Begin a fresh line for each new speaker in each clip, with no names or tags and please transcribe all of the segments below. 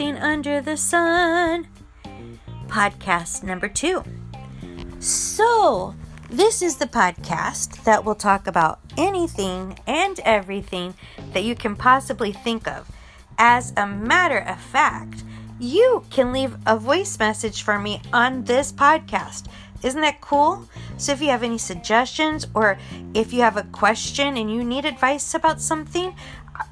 everything under the sun. Podcast number two. So, this is the podcast that will talk about anything and everything that you can possibly think of. As a matter of fact, you can leave a voice message for me on this podcast. Isn't that cool? So, if you have any suggestions or if you have a question and you need advice about something,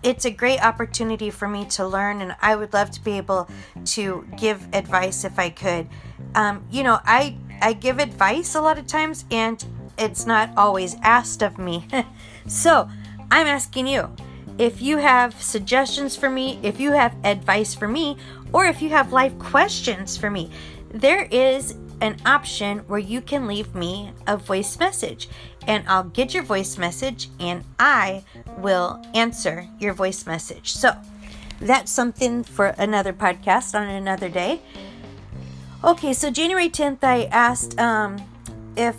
it's a great opportunity for me to learn, and I would love to be able to give advice if I could. Um, you know, I I give advice a lot of times, and it's not always asked of me. so, I'm asking you if you have suggestions for me, if you have advice for me, or if you have life questions for me. There is an option where you can leave me a voice message and I'll get your voice message and I will answer your voice message. So that's something for another podcast on another day. Okay, so January 10th, I asked um, if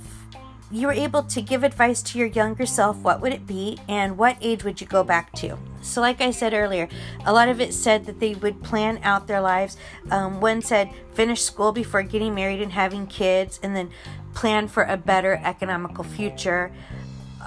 you were able to give advice to your younger self, what would it be and what age would you go back to? So, like I said earlier, a lot of it said that they would plan out their lives. Um, one said finish school before getting married and having kids, and then plan for a better economical future.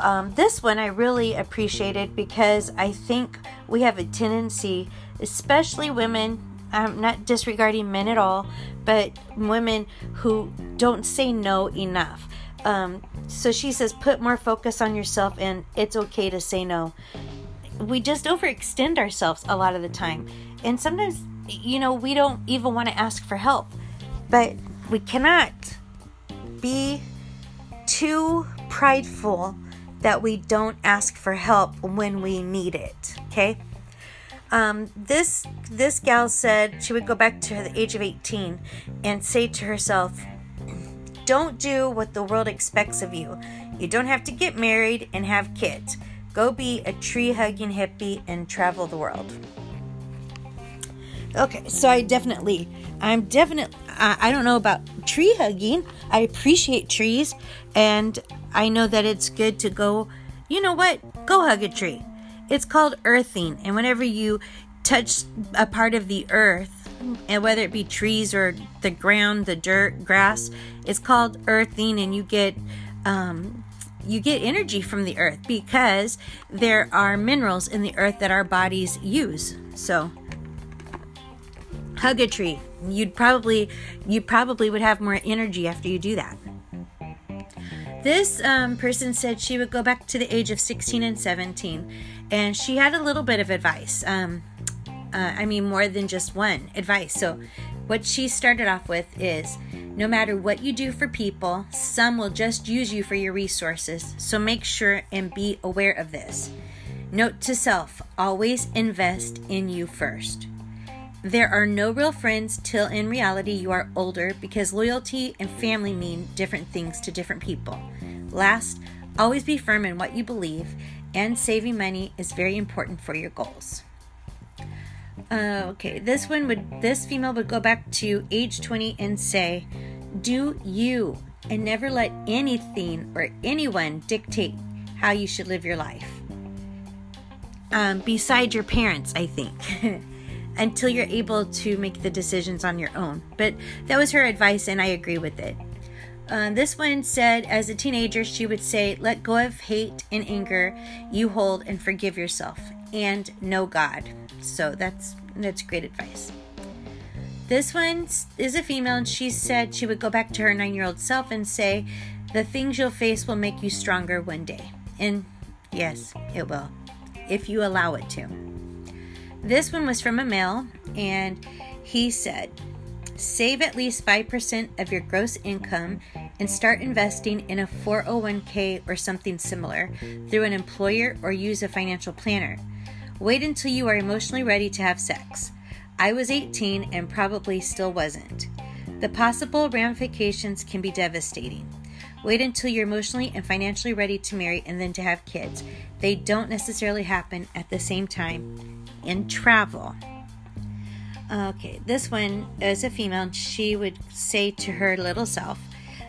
Um, this one I really appreciated because I think we have a tendency, especially women, I'm not disregarding men at all, but women who don't say no enough. Um, so she says, put more focus on yourself, and it's okay to say no. We just overextend ourselves a lot of the time. And sometimes, you know, we don't even want to ask for help. But we cannot be too prideful that we don't ask for help when we need it. Okay? Um, this this gal said she would go back to the age of 18 and say to herself, don't do what the world expects of you. You don't have to get married and have kids. Go be a tree hugging hippie and travel the world. Okay, so I definitely, I'm definitely, I don't know about tree hugging. I appreciate trees and I know that it's good to go, you know what? Go hug a tree. It's called earthing. And whenever you touch a part of the earth, and whether it be trees or the ground, the dirt, grass, it's called earthing, and you get um, you get energy from the earth because there are minerals in the earth that our bodies use. So, hug a tree. You'd probably you probably would have more energy after you do that. This um, person said she would go back to the age of 16 and 17, and she had a little bit of advice. Um, uh, I mean, more than just one advice. So, what she started off with is no matter what you do for people, some will just use you for your resources. So, make sure and be aware of this. Note to self always invest in you first. There are no real friends till in reality you are older because loyalty and family mean different things to different people. Last, always be firm in what you believe, and saving money is very important for your goals. Uh, okay, this one would this female would go back to age 20 and say, "Do you and never let anything or anyone dictate how you should live your life." Um, beside your parents, I think, until you're able to make the decisions on your own. But that was her advice, and I agree with it. Uh, this one said, as a teenager, she would say, Let go of hate and anger you hold and forgive yourself and know God. So that's that's great advice. This one is a female, and she said she would go back to her nine year old self and say, The things you'll face will make you stronger one day. And yes, it will, if you allow it to. This one was from a male, and he said, Save at least 5% of your gross income and start investing in a 401k or something similar through an employer or use a financial planner. Wait until you are emotionally ready to have sex. I was 18 and probably still wasn't. The possible ramifications can be devastating. Wait until you're emotionally and financially ready to marry and then to have kids. They don't necessarily happen at the same time. In travel. Okay, this one is a female. She would say to her little self,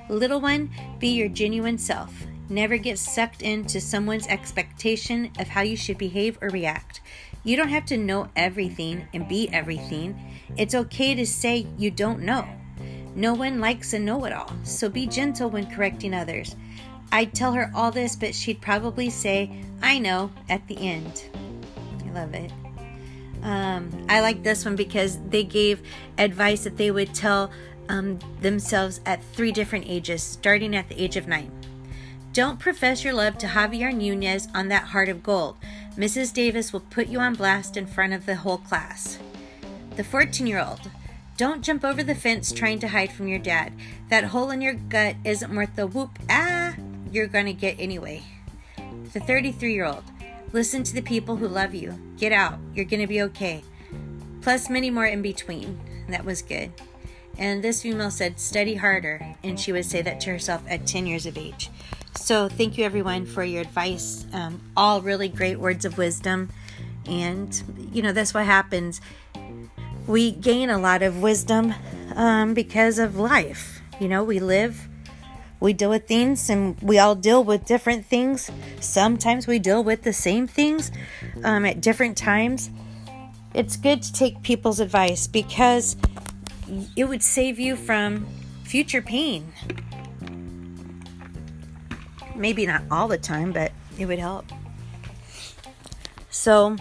Little one, be your genuine self. Never get sucked into someone's expectation of how you should behave or react. You don't have to know everything and be everything. It's okay to say you don't know. No one likes a know it all, so be gentle when correcting others. I'd tell her all this, but she'd probably say, I know, at the end. I love it. Um, I like this one because they gave advice that they would tell um, themselves at three different ages, starting at the age of nine. Don't profess your love to Javier Nunez on that heart of gold. Mrs. Davis will put you on blast in front of the whole class. The 14 year old. Don't jump over the fence trying to hide from your dad. That hole in your gut isn't worth the whoop ah you're gonna get anyway. The 33 year old. Listen to the people who love you. Get out. You're gonna be okay. Plus, many more in between. That was good. And this female said, study harder. And she would say that to herself at 10 years of age. So, thank you everyone for your advice. Um, all really great words of wisdom. And, you know, that's what happens. We gain a lot of wisdom um, because of life. You know, we live, we deal with things, and we all deal with different things. Sometimes we deal with the same things um, at different times. It's good to take people's advice because it would save you from future pain maybe not all the time, but it would help. So,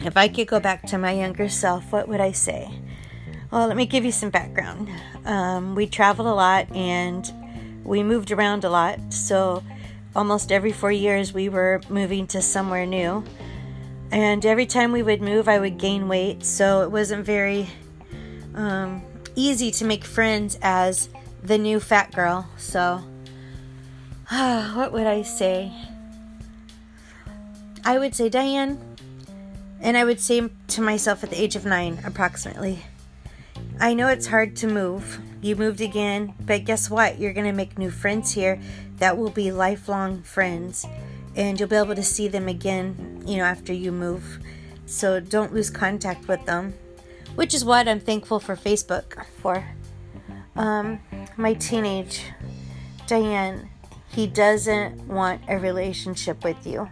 if I could go back to my younger self, what would I say? Well, let me give you some background. Um, we traveled a lot and we moved around a lot. So, almost every four years, we were moving to somewhere new. And every time we would move, I would gain weight. So, it wasn't very um, easy to make friends as the new fat girl. So, what would I say? I would say, Diane, and I would say to myself at the age of nine, approximately, I know it's hard to move. You moved again, but guess what? You're going to make new friends here that will be lifelong friends, and you'll be able to see them again, you know, after you move. So don't lose contact with them, which is what I'm thankful for Facebook for. Um, my teenage Diane he doesn't want a relationship with you.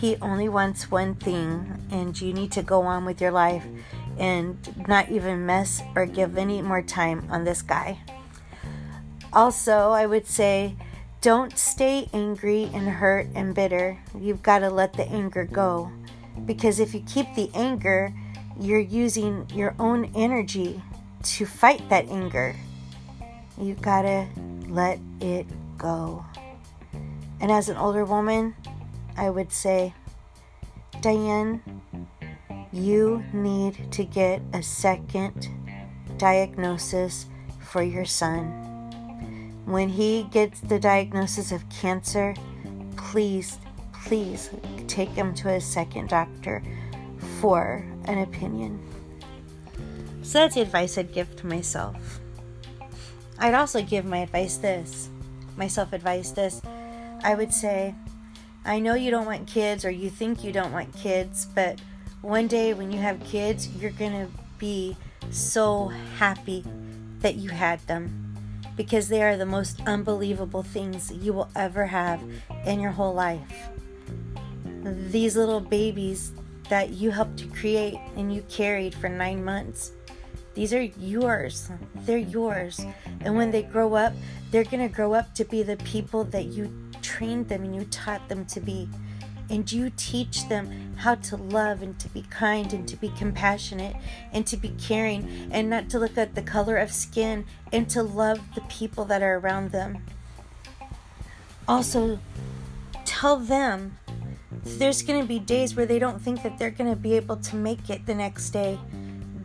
He only wants one thing, and you need to go on with your life and not even mess or give any more time on this guy. Also, I would say don't stay angry and hurt and bitter. You've got to let the anger go. Because if you keep the anger, you're using your own energy to fight that anger. You've gotta let it go. And as an older woman, I would say, Diane, you need to get a second diagnosis for your son. When he gets the diagnosis of cancer, please, please take him to a second doctor for an opinion. So that's the advice I'd give to myself. I'd also give my advice this, myself advice this I would say, I know you don't want kids or you think you don't want kids, but one day when you have kids, you're going to be so happy that you had them because they are the most unbelievable things you will ever have in your whole life. These little babies that you helped to create and you carried for nine months, these are yours. They're yours. And when they grow up, they're going to grow up to be the people that you trained them and you taught them to be. And you teach them how to love and to be kind and to be compassionate and to be caring and not to look at the color of skin and to love the people that are around them. Also, tell them there's going to be days where they don't think that they're going to be able to make it the next day.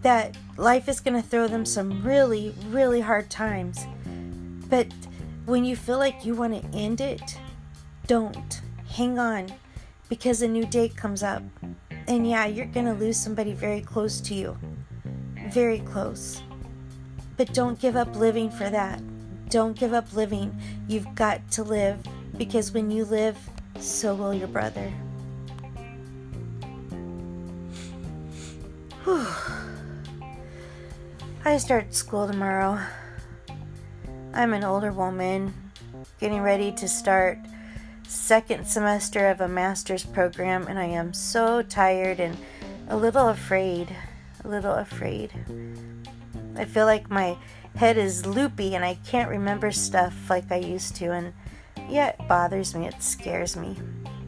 That life is going to throw them some really, really hard times. But when you feel like you want to end it, don't. Hang on because a new date comes up. And yeah, you're going to lose somebody very close to you. Very close. But don't give up living for that. Don't give up living. You've got to live because when you live, so will your brother. Whew. I start school tomorrow. I'm an older woman getting ready to start second semester of a master's program, and I am so tired and a little afraid. A little afraid. I feel like my head is loopy and I can't remember stuff like I used to, and yeah, it bothers me, it scares me.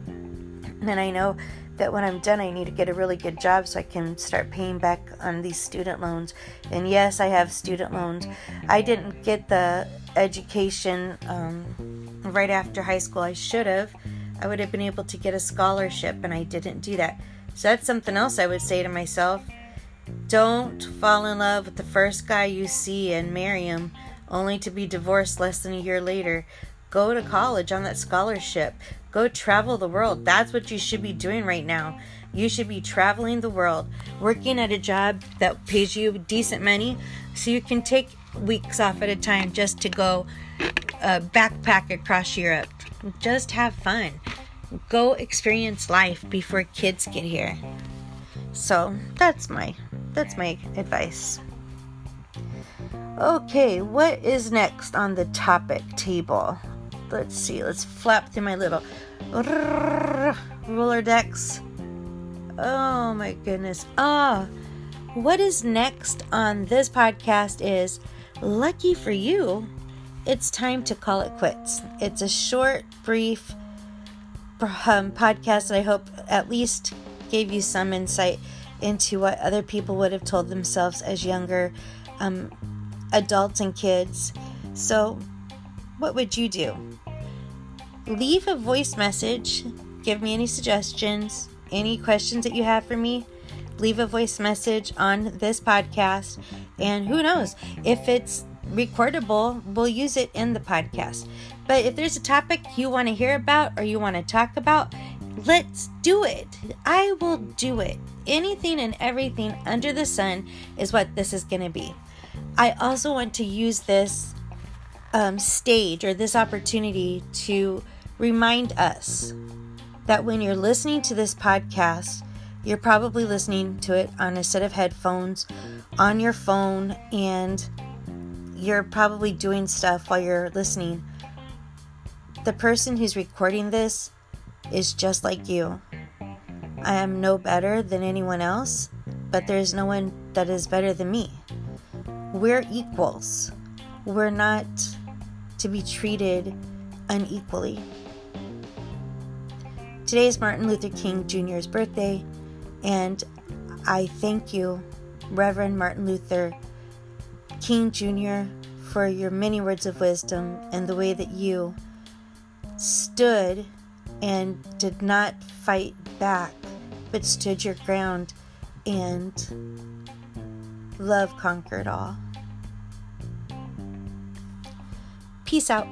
And then I know that when I'm done, I need to get a really good job so I can start paying back on these student loans. And yes, I have student loans. I didn't get the education um, right after high school. I should have. I would have been able to get a scholarship, and I didn't do that. So that's something else I would say to myself. Don't fall in love with the first guy you see and marry him only to be divorced less than a year later. Go to college on that scholarship. Go travel the world. That's what you should be doing right now. You should be traveling the world, working at a job that pays you decent money so you can take weeks off at a time just to go uh, backpack across Europe. Just have fun. Go experience life before kids get here. So that's my that's my advice. Okay, what is next on the topic table? let's see, let's flap through my little Rolodex. Oh my goodness. Ah, oh, what is next on this podcast is lucky for you, it's time to call it quits. It's a short, brief um, podcast that I hope at least gave you some insight into what other people would have told themselves as younger um, adults and kids. So, what would you do? Leave a voice message. Give me any suggestions, any questions that you have for me. Leave a voice message on this podcast. And who knows, if it's recordable, we'll use it in the podcast. But if there's a topic you want to hear about or you want to talk about, let's do it. I will do it. Anything and everything under the sun is what this is going to be. I also want to use this um, stage or this opportunity to remind us that when you're listening to this podcast, you're probably listening to it on a set of headphones on your phone, and you're probably doing stuff while you're listening. The person who's recording this is just like you. I am no better than anyone else, but there's no one that is better than me. We're equals. We're not to be treated unequally. Today is Martin Luther King Jr.'s birthday, and I thank you, Reverend Martin Luther King Jr., for your many words of wisdom and the way that you stood and did not fight back, but stood your ground and love conquered all. Peace out.